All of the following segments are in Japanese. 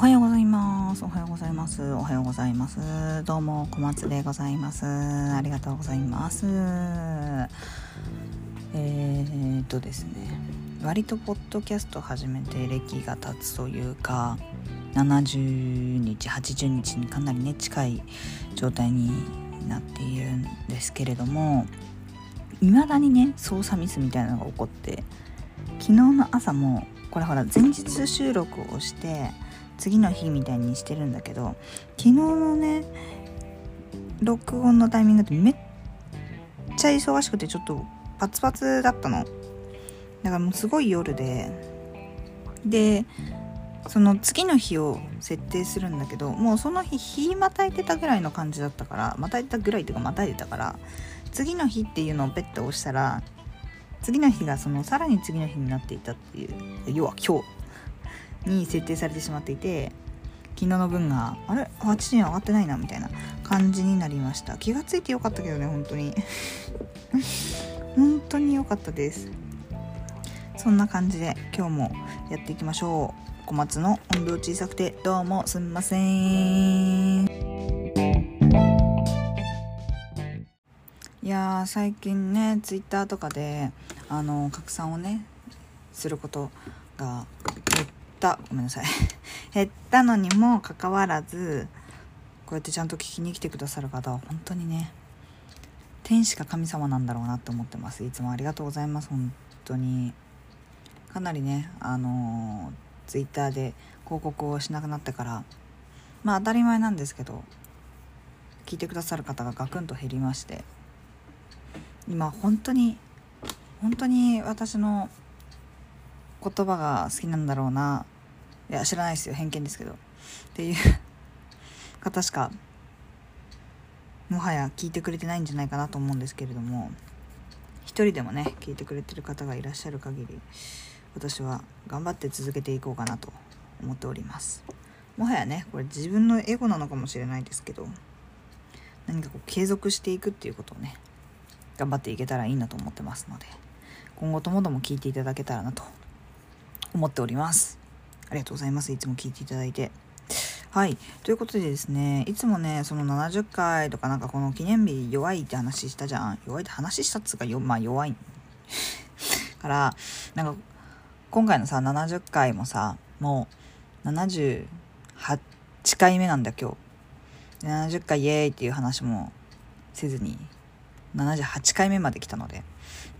おはようございます。おはようございます。おはようございます。どうも小松でございます。ありがとうございます。えー、っとですね割とポッドキャスト始めて歴が経つというか70日80日にかなりね近い状態になっているんですけれども未だにね操作ミスみたいなのが起こって昨日の朝もこれほら前日収録をして次の日みたいにしてるんだけど昨日のね録音のタイミングってめっちゃ忙しくてちょっとパツパツだったの。だからもうすごい夜で。でその次の日を設定するんだけどもうその日日またいてたぐらいの感じだったからまたいたぐらいっていうかまたいでたから次の日っていうのをペット押したら次の日がそのさらに次の日になっていたっていう。要は今日。に設定されてしまっていて昨日の分があれ？8時に上がってないなみたいな感じになりました。気がついてよかったけどね本当に。本当に良かったです。そんな感じで今日もやっていきましょう。小松の音量小さくてどうもすみません。いや最近ねツイッターとかであの拡散をねすることがた。ごめんなさい。減ったのにもかかわらずこうやってちゃんと聞きに来てくださる方は本当にね天使か神様なんだろうなって思ってます。いつもありがとうございます。本当に。かなりねあのツイッターで広告をしなくなってからまあ当たり前なんですけど聞いてくださる方がガクンと減りまして今本当に本当に私の言葉が好きなんだろうな。いや知らないですよ。偏見ですけど。っていう。方しかもはや聞いてくれてないんじゃないかなと思うんですけれども。一人でもね聞いてくれてる方がいらっしゃる限り私は頑張って続けていこうかなと思っております。もはやねこれ自分のエゴなのかもしれないですけど何かこう継続していくっていうことをね頑張っていけたらいいなと思ってますので今後ともども聞いていただけたらなと思っております。ありがとうございます。いつも聞いていただいて。はい。ということでですねいつもねその70回とかなんかこの記念日弱いって話したじゃん。弱いって話したっつうかよまあ弱い。からなんか今回のさ70回もさもう78回目なんだ今日。70回イエーイっていう話もせずに78回目まで来たので。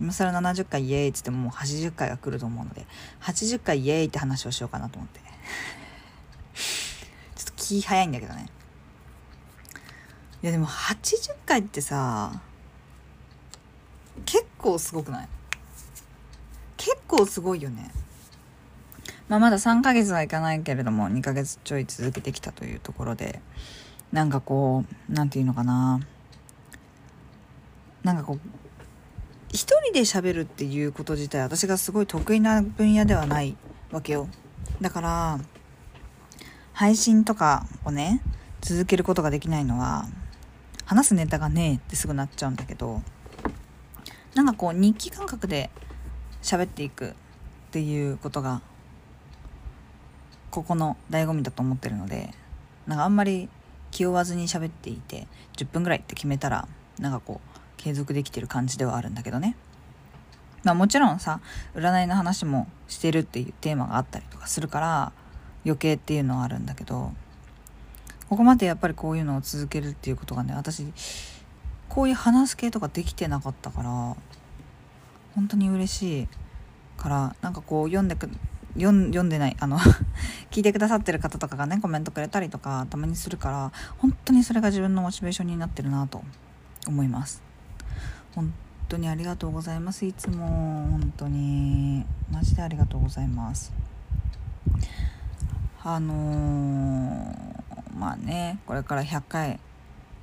今更70回イエーイっつってももう80回が来ると思うので80回イエーイって話をしようかなと思って。ちょっと気早いんだけどね。いやでも80回ってさ結構すごくない？結構すごいよね。まあまだ3ヶ月はいかないけれども2ヶ月ちょい続けてきたというところでなんかこう何て言うのかな。なんかこう人で喋るっていうこと自体私がすごい得意な分野ではないわけよだから配信とかをね続けることができないのは話すネタがねえってすぐなっちゃうんだけどなんかこう日記感覚で喋っていくっていうことがここの醍醐味だと思ってるのでなんかあんまり気負わずに喋っていて10分ぐらいって決めたらなんかこう継続できてる感じではあるんだけどね。まあもちろんさ、占いの話もしてるっていうテーマがあったりとかするから余計っていうのはあるんだけど、ここまでやっぱりこういうのを続けるっていうことがね、私、こういう話す系とかできてなかったから、本当に嬉しいから、なんかこう読んでく、読ん読んでない、あの 聞いてくださってる方とかがね、コメントくれたりとか、たまにするから、本当にそれが自分のモチベーションになってるなと思います。当にありがとうございます。いつも本当に。マジでありがとうございます。あのー、まあねこれから100回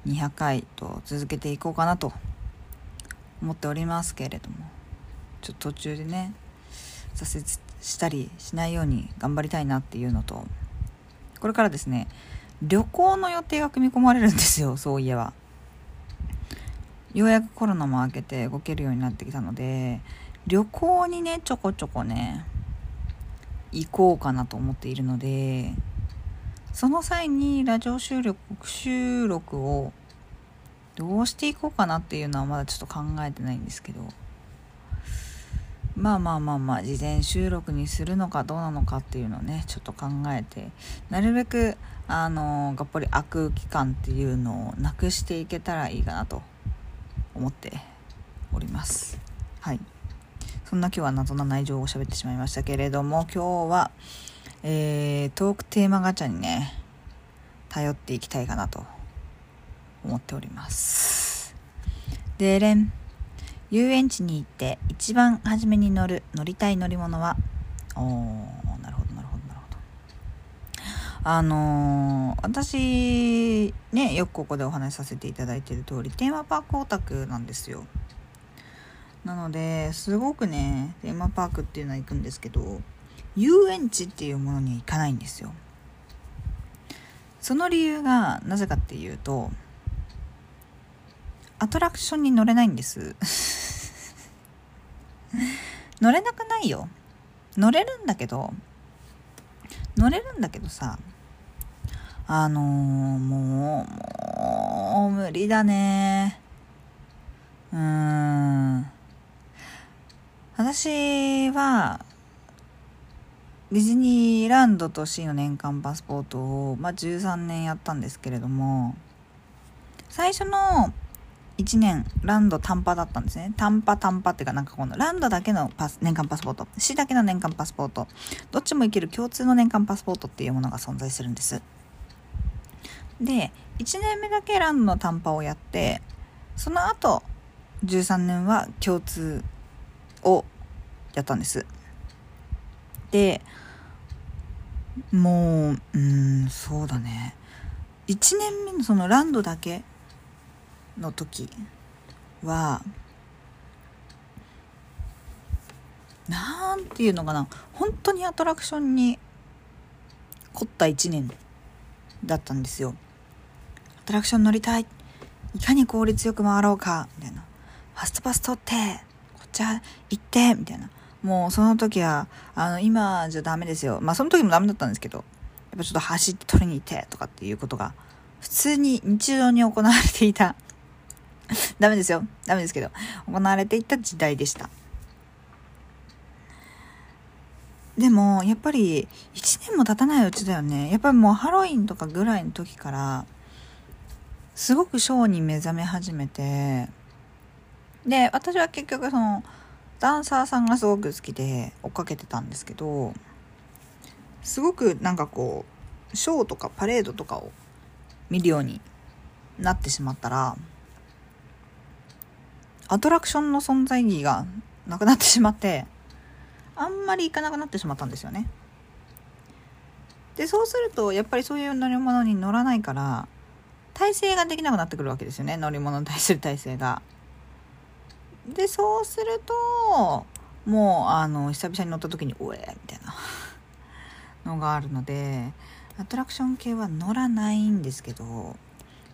200回と続けていこうかなと思っておりますけれどもちょっと途中でね挫折したりしないように頑張りたいなっていうのとこれからですね旅行の予定が組み込まれるんですよそういえば。ようやくコロナも明けて動けるようになってきたので旅行にねちょこちょこね行こうかなと思っているのでその際にラジオ収録収録をどうしていこうかなっていうのはまだちょっと考えてないんですけどまあまあまあまあ事前収録にするのかどうなのかっていうのをねちょっと考えてなるべくあのがっぽり空く期間っていうのをなくしていけたらいいかなと思っております。はい。そんな今日は謎な内情を喋ってしまいましたけれども今日はえー、トークテーマガチャにね頼っていきたいかなと思っております。でれん遊園地に行って一番初めに乗る乗りたい乗り物は？おーなるほどなるほどなるほどあのー、私ねよくここでお話しさせていただいている通りテーマパークオタクなんですよ。なのですごくねテーマパークっていうのは行くんですけど遊園地っていうものに行かないんですよ。その理由がなぜかっていうとアトラクションに乗れないんです。乗れなくないよ。乗れるんだけど乗れるんだけどさあのー、もうもう無理だね。うーん。私はディズニーランドと C の年間パスポートを、まあ、13年やったんですけれども最初の1年ランド単パだったんですね。単パ単パっていうかなんかこのランドだけのパス年間パスポート C だけの年間パスポートどっちもいける共通の年間パスポートっていうものが存在するんです。で1年目だけランドの単パをやってその後13年は共通をやったんです。でもううんそうだね。1年目のそのランドだけの時はなんていうのかな。本当にアトラクションに凝った1年だったんですよ。トラクション乗りたい。いかに効率よく回ろうか。みたいな。ファストパス取って。こっちは行って。みたいな。もうその時はあの今じゃダメですよ。まあその時もダメだったんですけど。やっぱちょっと走って取りに行って。とかっていうことが普通に日常に行われていた。ダメですよ。ダメですけど、行われていた時代でした。でも、やっぱり、1年も経たないうちだよね。やっぱりもうハロウィンとかぐらいの時から、すごくショーに目覚め始めて、で、私は結局その、ダンサーさんがすごく好きで追っかけてたんですけど、すごくなんかこう、ショーとかパレードとかを見るようになってしまったら、アトラクションの存在意義がなくなってしまってあんまり行かなくなってしまったんですよね。でそうするとやっぱりそういう乗り物に乗らないから体制ができなくなってくるわけですよね乗り物に対する体制が。でそうするともうあの久々に乗った時に「おえ!」みたいなのがあるのでアトラクション系は乗らないんですけど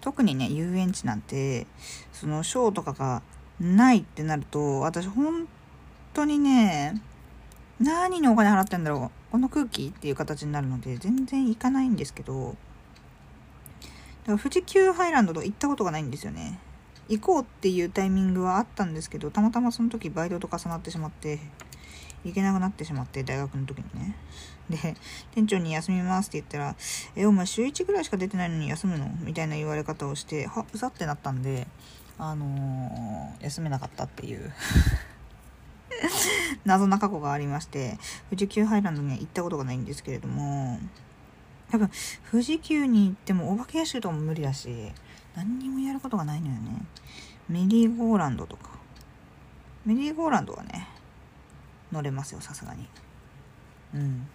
特にね遊園地なんてそのショーとかがないってなると、私本当にね、何にお金払ってんだろう。この空気っていう形になるので、全然行かないんですけど、だから富士急ハイランドと行ったことがないんですよね。行こうっていうタイミングはあったんですけど、たまたまその時バイトと重なってしまって、行けなくなってしまって、大学の時にね。で、店長に休みますって言ったら、え、お前週1ぐらいしか出てないのに休むの？みたいな言われ方をして、は、うざってなったんで、あのー、休めなかったっていう 謎な過去がありまして富士急ハイランドには行ったことがないんですけれども多分富士急に行ってもお化け屋敷とも無理だし何にもやることがないのよね。メリーゴーランドとか。メリーゴーランドはね乗れますよさすがに。うん。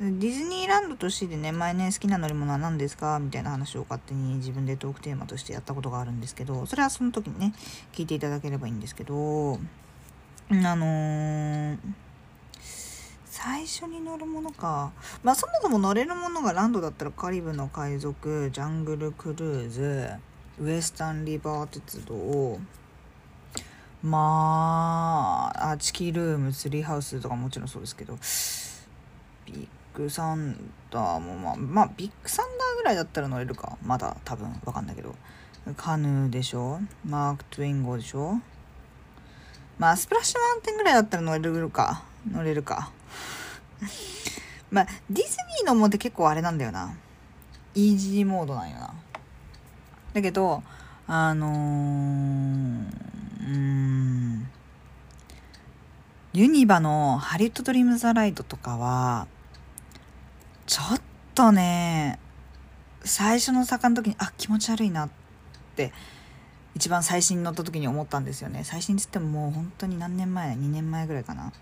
ディズニーランドとしてでね前ね好きな乗り物は何ですか？みたいな話を勝手に自分でトークテーマとしてやったことがあるんですけどそれはその時にね聞いていただければいいんですけどあのー、最初に乗るものか。まあそもそも乗れるものがランドだったらカリブの海賊ジャングルクルーズウエスタンリバー鉄道まあ、あチキルーム、ツリーハウスとかもちろんそうですけど、ビッグサンダーもまあまあビッグサンダーぐらいだったら乗れるか。まだ多分わかんないけど。カヌーでしょマーク・トゥウェイン号でしょ。まあスプラッシュマウンテンぐらいだったら乗れるか乗れるか。まあディズニーのもって結構あれなんだよな。イージーモードなんよな。だけどあのー、うん。ユニバのハリウッド・ドリーム・ザ・ライドとかはちょっとね最初の坂の時にあ気持ち悪いなって一番最新に乗った時に思ったんですよね。最新っつってももう本当に何年前2年前ぐらいかな。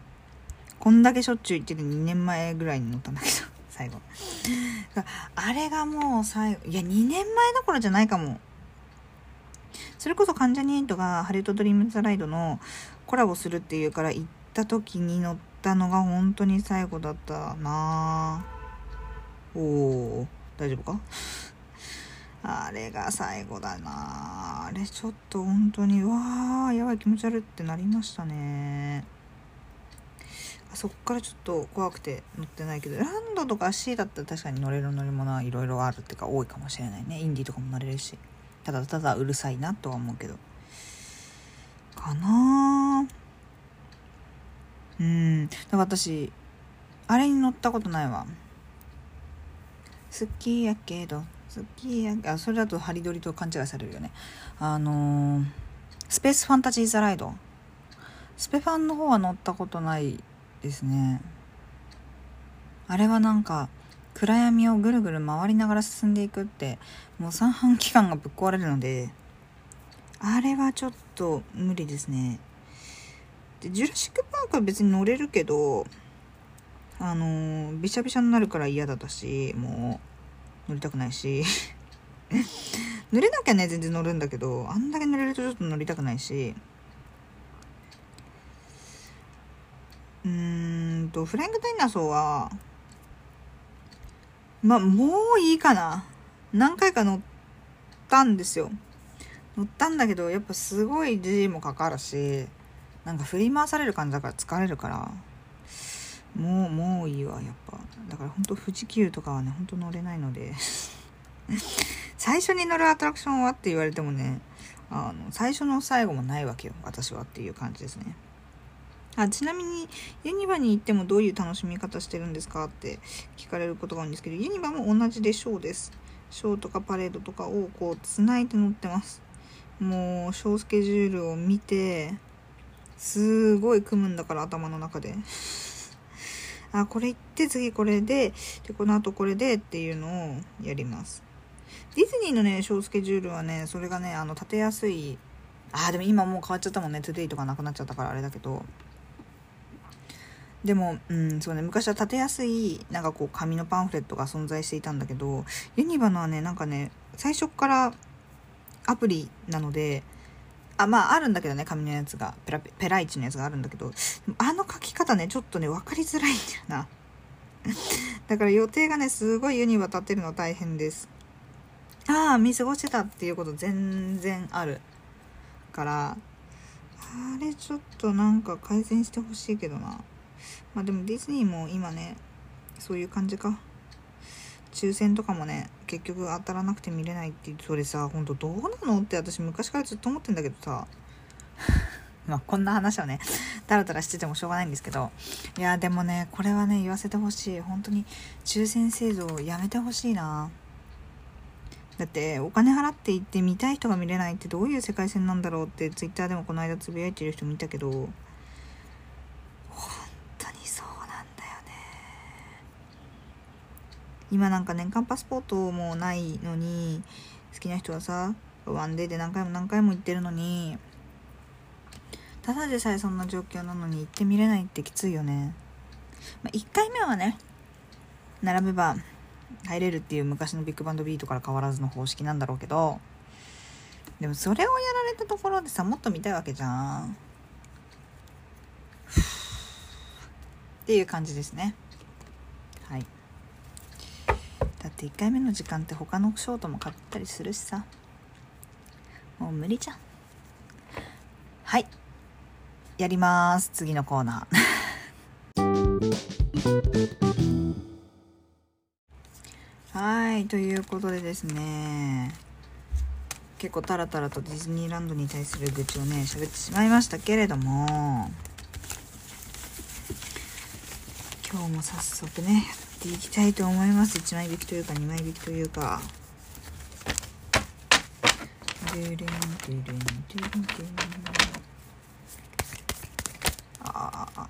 こんだけしょっちゅう行ってて2年前ぐらいに乗ったんだけど 最後。あれがもう最後いや2年前どころじゃないかも。それこそ関ジャニ∞がハリウッド・ドリーム・ザ・ライドのコラボするっていうから行った時に乗ったのが本当に最後だったな。おお大丈夫か？あれが最後だな。あれちょっと本当にわあやばい気持ち悪いってなりましたね。そっからちょっと怖くて乗ってないけどランドとか C だったら確かに乗れる乗り物はいろいろあるっていうか多いかもしれないね。インディとかも乗れるし。ただただうるさいなとは思うけど。かなうん。だから私あれに乗ったことないわ。好きやけど好きやあそれだとハリドリと勘違いされるよね。あのー、スペースファンタジー・ザ・ライド。スペファンの方は乗ったことないですね。あれはなんか暗闇をぐるぐる回りながら進んでいくってもう三半規管がぶっ壊れるのであれはちょっと無理ですね。でジュラシック・パークは別に乗れるけどあのー、びしゃびしゃになるから嫌だったしもう乗りたくないし。濡れなきゃね全然乗るんだけどあんだけ濡れるとちょっと乗りたくないし。うーんとフライングダイナソーはまあもういいかな。何回か乗ったんですよ。乗ったんだけどやっぱすごい G もかかるしなんか振り回される感じだから疲れるからもうもういいわやっぱ。だからほんと富士急とかはねほんと乗れないので。最初に乗るアトラクションはって言われてもねあの最初の最後もないわけよ私はっていう感じですね。あちなみにユニバに行ってもどういう楽しみ方してるんですかって聞かれることが多いんですけどユニバも同じでショーです。ショーとかパレードとかをこうつないで乗ってます。もうショースケジュールを見てすごい組むんだから頭の中で。あこれ行って次これででこの後これでっていうのをやります。ディズニーのねショースケジュールはねそれがねあの立てやすい。あでも今もう変わっちゃったもんね。トゥデイとかなくなっちゃったからあれだけど。でも、うん、そうね、昔は立てやすい、なんかこう、紙のパンフレットが存在していたんだけど、ユニバのはね、なんかね、最初からアプリなので、あ、まあ、あるんだけどね、紙のやつが、ペラ、ペライチのやつがあるんだけど、あの書き方ね、ちょっとね、分かりづらいんだよな。だから予定がね、すごいユニバ立てるの大変です。ああ、見過ごしてたっていうこと全然ある。から、あれちょっとなんか改善してほしいけどな。まあでもディズニーも今ねそういう感じか。抽選とかもね結局当たらなくて見れないってそれさほんとどうなのって私昔からずっと思ってんだけどさ。まあこんな話をねタラタラしててもしょうがないんですけど。いやでもねこれはね言わせてほしい。本当に抽選制度をやめてほしいな。だってお金払って行って見たい人が見れないってどういう世界線なんだろうってツイッターでもこの間つぶやいてる人見たけど。今なんか年間パスポートもないのに好きな人はさワンデーで何回も何回も行ってるのにただでさえそんな状況なのに行ってみれないってきついよね、まあ、1回目はね並べば入れるっていう昔のビッグバンドビートから変わらずの方式なんだろうけどでもそれをやられたところでさもっと見たいわけじゃん。っていう感じですね。はい。だって1回目の時間って他のショートも買ったりするしさ。もう無理じゃん。はい。やります。次のコーナー。はい。ということでですね。結構タラタラとディズニーランドに対する愚痴をね喋ってしまいましたけれども。今日も早速ねやっていきたいと思います。1枚引きというか2枚引きというか。ドゥルンドゥルンドゥルンドゥルンああ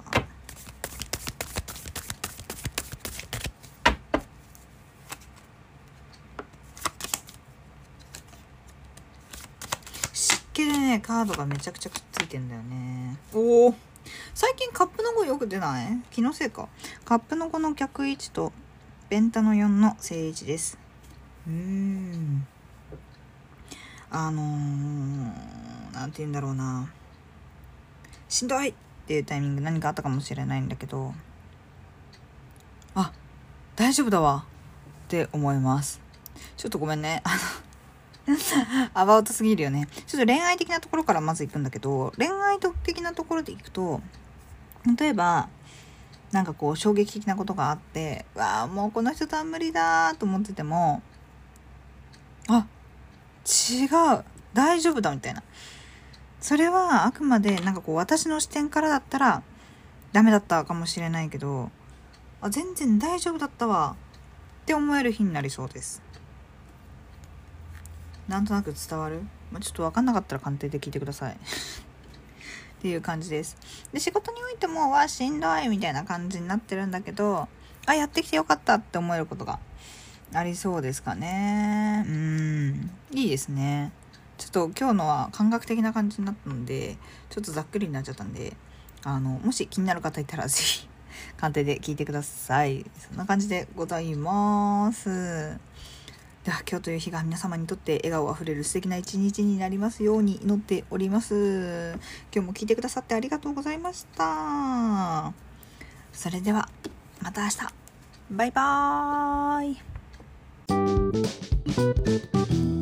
湿気でねカー。ドがめちゃくちゃくっついてんだよねおお近カップの5よく出ない気のせいか。カップの5の逆位置とペンタの4の正位置です。うーん。あのー、なんて言うんだろうな。しんどいっていうタイミング何かあったかもしれないんだけど。あ大丈夫だわ。って思います。ちょっとごめんね。あの アバウトすぎるよね。ちょっと恋愛的なところからまず行くんだけど恋愛的なところで行くと例えばなんかこう衝撃的なことがあってわあもうこの人とは無理だと思っててもあ違う大丈夫だみたいな。それはあくまでなんかこう私の視点からだったらダメだったかもしれないけどあ全然大丈夫だったわって思える日になりそうです。なんとなく伝わる、まあ、ちょっと分かんなかったら鑑定で聞いてください。っていう感じです。で仕事においてもわしんどいみたいな感じになってるんだけどあやってきてよかったって思えることがありそうですかね。うん。いいですね。ちょっと今日のは感覚的な感じになったのでちょっとざっくりになっちゃったんであのもし気になる方いたら是非 鑑定で聞いてください。そんな感じでございます。では今日という日が皆様にとって笑顔あふれる素敵な一日になりますように祈っております。今日も聞いてくださってありがとうございました。それではまた明日。バイバーイ。